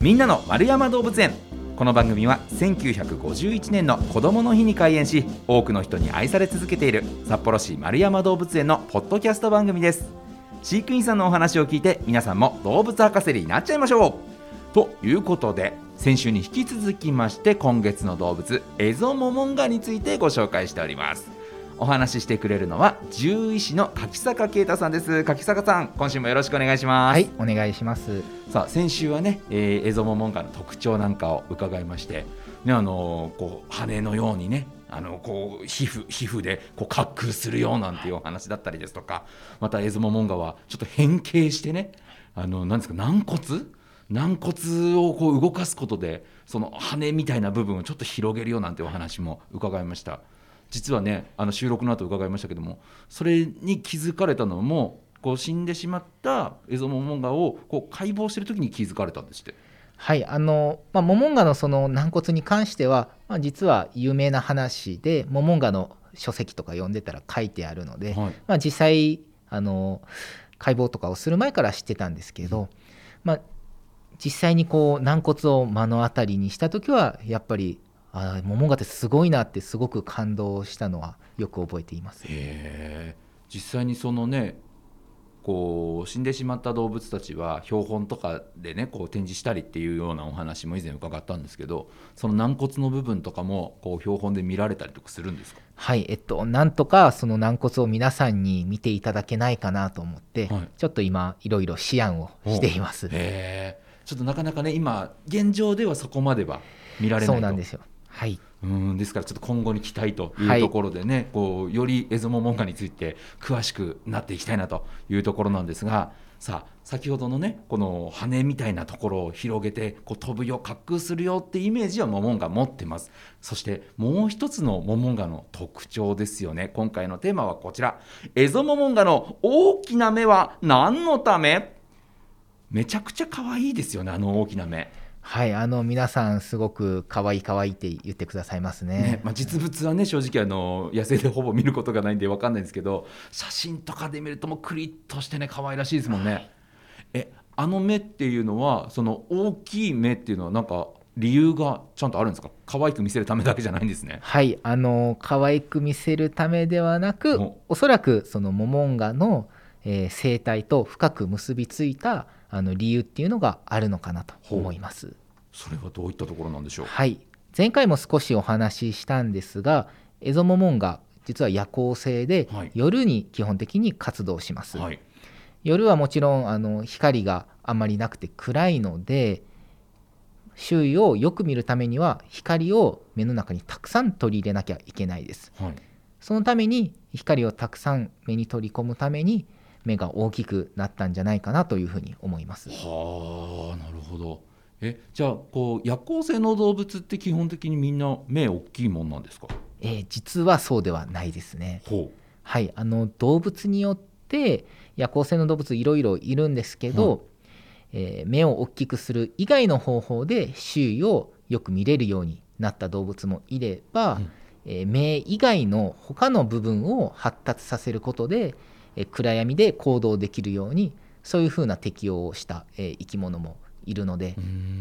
みんなの丸山動物園。この番組は1951年の子どもの日に開園し多くの人に愛され続けている札幌市丸山動物園のポッドキャスト番組です。飼育員さんのお話を聞いて皆さんも動物博士になっちゃいましょう。ということで先週に引き続きまして今月の動物エゾモモンガについてご紹介しております。お話ししてくれるのは獣医師の柿坂啓太さんです。柿坂さん今週もよろしくお願いします。はいお願いします。さあ先週はね、えー、エゾモモンガの特徴なんかを伺いましてねあのー、こう羽のようにねあのこう皮膚皮膚でこう滑空するようなんていうお話だったりですとかまたエゾモモンガはちょっと変形してねあのなんですか軟骨？軟骨をこう動かすことでその羽みたいな部分をちょっと広げるよなんてお話も伺いました。実はねあの収録の後伺いましたけどもそれに気づかれたのもこう死んでしまったエゾモモンガをこう解剖してる時に気づかれたんですって。はいあの、まあ、モモンガのその軟骨に関しては、まあ、実は有名な話でモモンガの書籍とか読んでたら書いてあるので、はい、まあ、実際あの解剖とかをする前から知ってたんですけど、まあ、実際にこう軟骨を目の当たりにした時はやっぱりあモモンガってすごいなってすごく感動したのはよく覚えています。へ実際にそのねこう死んでしまった動物たちは標本とかでねこう展示したりっていうようなお話も以前伺ったんですけどその軟骨の部分とかもこう標本で見られたりとかするんですか？はいえっとなんとかその軟骨を皆さんに見ていただけないかなと思って、はい、ちょっと今いろいろ思案をしています。へちょっとなかなかね今現状ではそこまでは見られないそうなんですよはい、うんですからちょっと今後に期待というところでね、はい、こうよりエゾモモンガについて詳しくなっていきたいなというところなんですがさあ先ほどのねこの羽みたいなところを広げてこう飛ぶよ滑空するよってイメージはモモンガ持ってます。そしてもう一つのモモンガの特徴ですよね。今回のテーマはこちら。エゾモモンガの大きな目は何のため？めちゃくちゃ可愛いですよねあの大きな目はいあの皆さんすごく可愛い可愛いって言ってくださいますね、ね、まあ、実物はね正直あの野生でほぼ見ることがないんで分かんないんですけど写真とかで見るともうクリッとしてね可愛らしいですもんね、はい、えあの目っていうのはその大きい目っていうのはなんか理由がちゃんとあるんですか？可愛く見せるためだけじゃないんですね。はいあの可愛く見せるためではなくおそらくそのモモンガの、えー、生態と深く結びついたあの理由っていうのがあるのかなと思います。それはどういったところなんでしょう？はい、前回も少しお話ししたんですが、エゾモモンガ実は夜行性で、はい、夜に基本的に活動します。はい、夜はもちろんあの光があまりなくて暗いので、周囲をよく見るためには光を目の中にたくさん取り入れなきゃいけないです。はい、そのために光をたくさん目に取り込むために目が大きくなったんじゃないかなというふうに思います。はあなるほど。えじゃあこう夜行性の動物って基本的にみんな目大きいもんなんですか、えー、実はそうではないですね。はいあの動物によって夜行性の動物いろいろいるんですけど、えー、目を大きくする以外の方法で周囲をよく見れるようになった動物もいれば、うん、えー、目以外の他の部分を発達させることでえ暗闇で行動できるようにそういうふうな適応をした、え生き物もいるので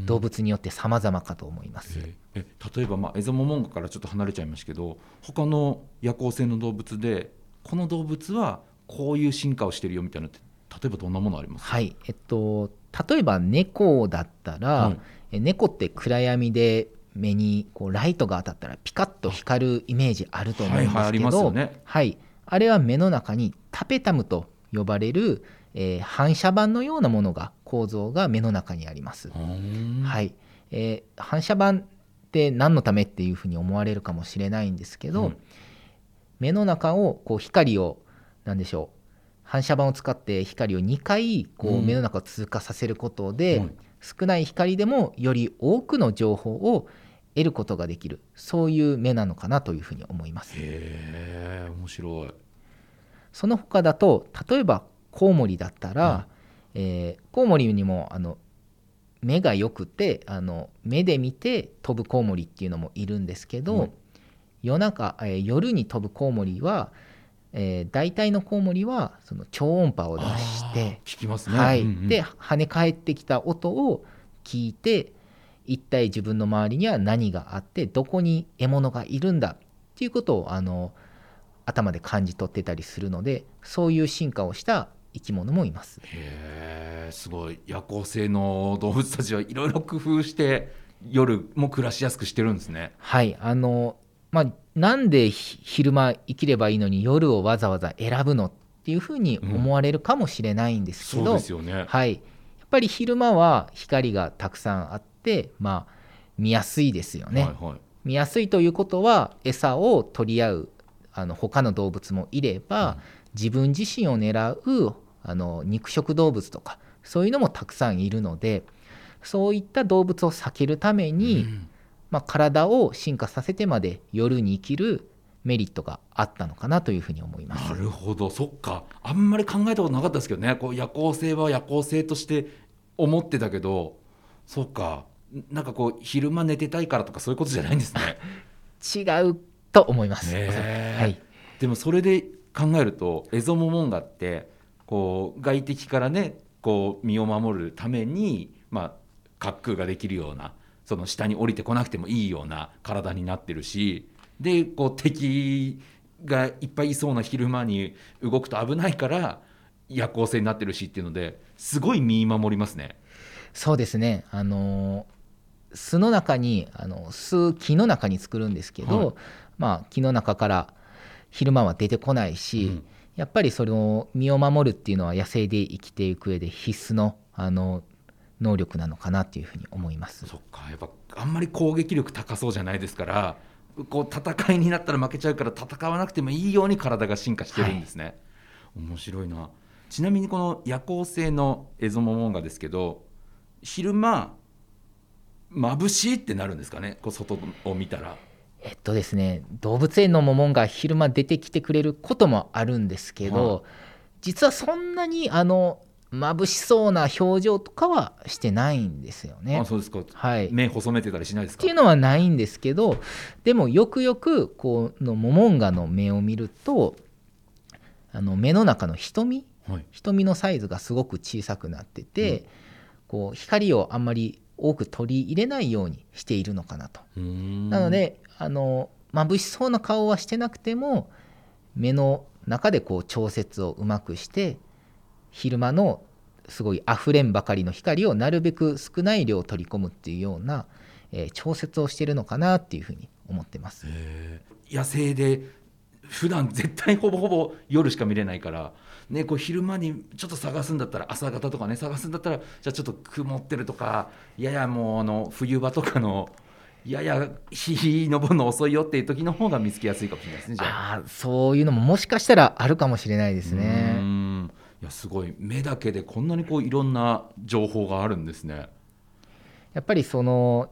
動物によって様々かと思います。え例えば、まあ、エゾモモンガからちょっと離れちゃいますけど他の夜行性の動物でこの動物はこういう進化をしてるよみたいなって例えばどんなものあります？はい。えっと例えば猫だったら、はい、猫って暗闇で目にこうライトが当たったらピカッと光るイメージあると思うんですけど、はい、はいね。はい、あれは目の中にタペタムと呼ばれる、えー、反射板のようなものが構造が目の中にあります。はい。えー、反射板って何のためっていうふうに思われるかもしれないんですけど、うん、目の中をこう光を何でしょう反射板を使って光を2回こう目の中を通過させることで、うん、少ない光でもより多くの情報を得ることができる。そういう目なのかなというふうに思います。へ面白い。その他だと例えばコウモリだったら、うん、えー、コウモリにもあの目が良くてあの目で見て飛ぶコウモリっていうのもいるんですけど、うん、夜中、えー、夜に飛ぶコウモリは、えー、大体のコウモリはその超音波を出して聞きますね、はい、うんうん、で跳ね返ってきた音を聞いて一体自分の周りには何があってどこに獲物がいるんだっていうことをあの頭で感じ取ってたりするのでそういう進化をした生き物もいます。へえすごい夜行性の動物たちはいろいろ工夫して夜も暮らしやすくしてるんですね。はいあのまあ、なんで昼間生きればいいのに夜をわざわざ選ぶのっていうふうに思われるかもしれないんですけど、うん、そうですよね、はい、やっぱり昼間は光がたくさんあって、まあ、見やすいですよね。はいはい、見やすいということは餌を取り合うあの他の動物もいれば、うん、自分自身を狙うあの肉食動物とかそういうのもたくさんいるのでそういった動物を避けるために、うん、まあ、体を進化させてまで夜に生きるメリットがあったのかなというふうに思います。なるほど。そっか。あんまり考えたことなかったですけどね。こう夜行性は夜行性として思ってたけどそっか。なんかこう昼間寝てたいからとかそういうことじゃないんですね。違 うと思います、はい、でもそれで考えるとエゾモモンガってこう外敵からねこう身を守るためにまあ滑空ができるようなその下に降りてこなくてもいいような体になってるしでこう敵がいっぱいいそうな昼間に動くと危ないから夜行性になってるしっていうのですごい身守りますね。そうですね。あの巣の中にあの巣木の中に作るんですけど、はい、まあ、木の中から昼間は出てこないし、うん、やっぱりそれを身を守るっていうのは野生で生きていく上で必須のあの能力なのかなっていうふうに思います。そっか。やっぱあんまり攻撃力高そうじゃないですからこう戦いになったら負けちゃうから戦わなくてもいいように体が進化してるんですね、はい、面白いな。ちなみにこの夜行性のエゾモモンガですけど昼間眩しいってなるんですかね？こう外を見たらえっとですね動物園のモモンガ昼間出てきてくれることもあるんですけど、はい、実はそんなにあの眩しそうな表情とかはしてないんですよね。あそうですか、はい、目細めてたりしないですか？っていうのはないんですけどでもよくよくこのモモンガの目を見るとあの目の中の瞳、はい、瞳のサイズがすごく小さくなってて、うん、こう光をあんまり多く取り入れないようにしているのかなと。なのであの眩しそうな顔はしてなくても目の中でこう調節をうまくして昼間のすごい溢れんばかりの光をなるべく少ない量取り込むっていうような、えー、調節をしてるのかなっていうふうに思ってます。野生で普段絶対ほぼほぼ夜しか見れないから、ね、こう昼間にちょっと探すんだったら朝方とかね探すんだったらじゃあちょっと曇ってるとかややもうあの冬場とかのやや日昇るの遅いよっていう時の方が見つけやすいかもしれないですねじゃあそういうのももしかしたらあるかもしれないですね。いやすごい目だけでこんなにこういろんな情報があるんですね。やっぱりその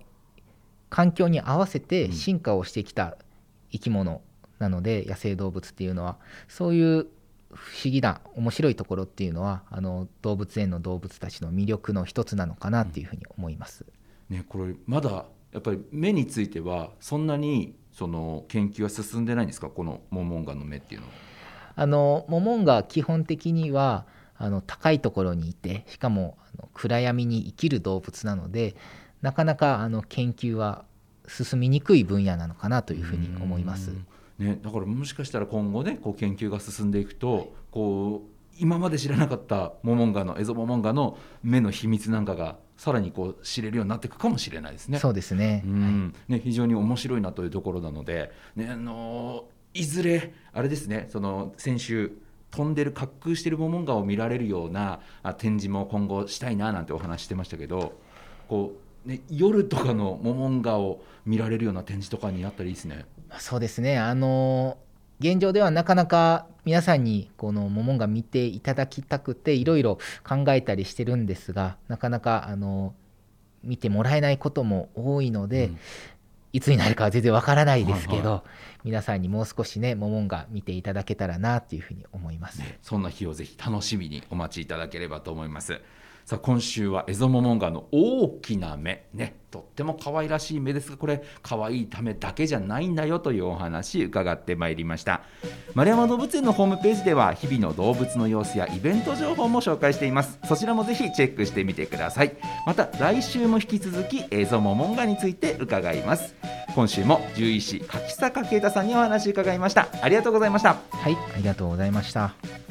環境に合わせて進化をしてきた生き物なので、うん、野生動物っていうのはそういう不思議な面白いところっていうのはあの動物園の動物たちの魅力の一つなのかなっていうふうに思います。ね、これまだやっぱり目についてはそんなにその研究は進んでないんですか？このモモンガの目っていうのは。あのモモンガ基本的にはあの高いところにいてしかもあの暗闇に生きる動物なのでなかなかあの研究は進みにくい分野なのかなというふうに思います。ね、だからもしかしたら今後ねこう研究が進んでいくとこう今まで知らなかったモモンガのエゾモモンガの目の秘密なんかがさらにこう知れるようになっていくかもしれないですね。そうですね。うん、ね非常に面白いなというところなので、ねあのいずれあれですねその先週飛んでる滑空してるモモンガを見られるような展示も今後したいななんてお話してましたけどこう、ね、夜とかのモモンガを見られるような展示とかになったらいいですね。そうですねあの現状ではなかなか皆さんにこのモモンガ見ていただきたくていろいろ考えたりしてるんですがなかなかあの見てもらえないことも多いので、うん、いつになるかは全然わからないですけど、はいはい、皆さんにもう少しねモモンガ見ていただけたらなっていうふうに思います、ね、そんな日をぜひ楽しみにお待ちいただければと思いますさあ今週はエゾモモンガの大きな目。ねとっても可愛らしい目です。がこれ可愛いためだけじゃないんだよというお話伺ってまいりました。丸山動物園のホームページでは日々の動物の様子やイベント情報も紹介しています。そちらもぜひチェックしてみてください。また来週も引き続き映像モモンガについて伺います。今週も獣医師柿坂啓太さんにお話伺いました。ありがとうございました。はいありがとうございました。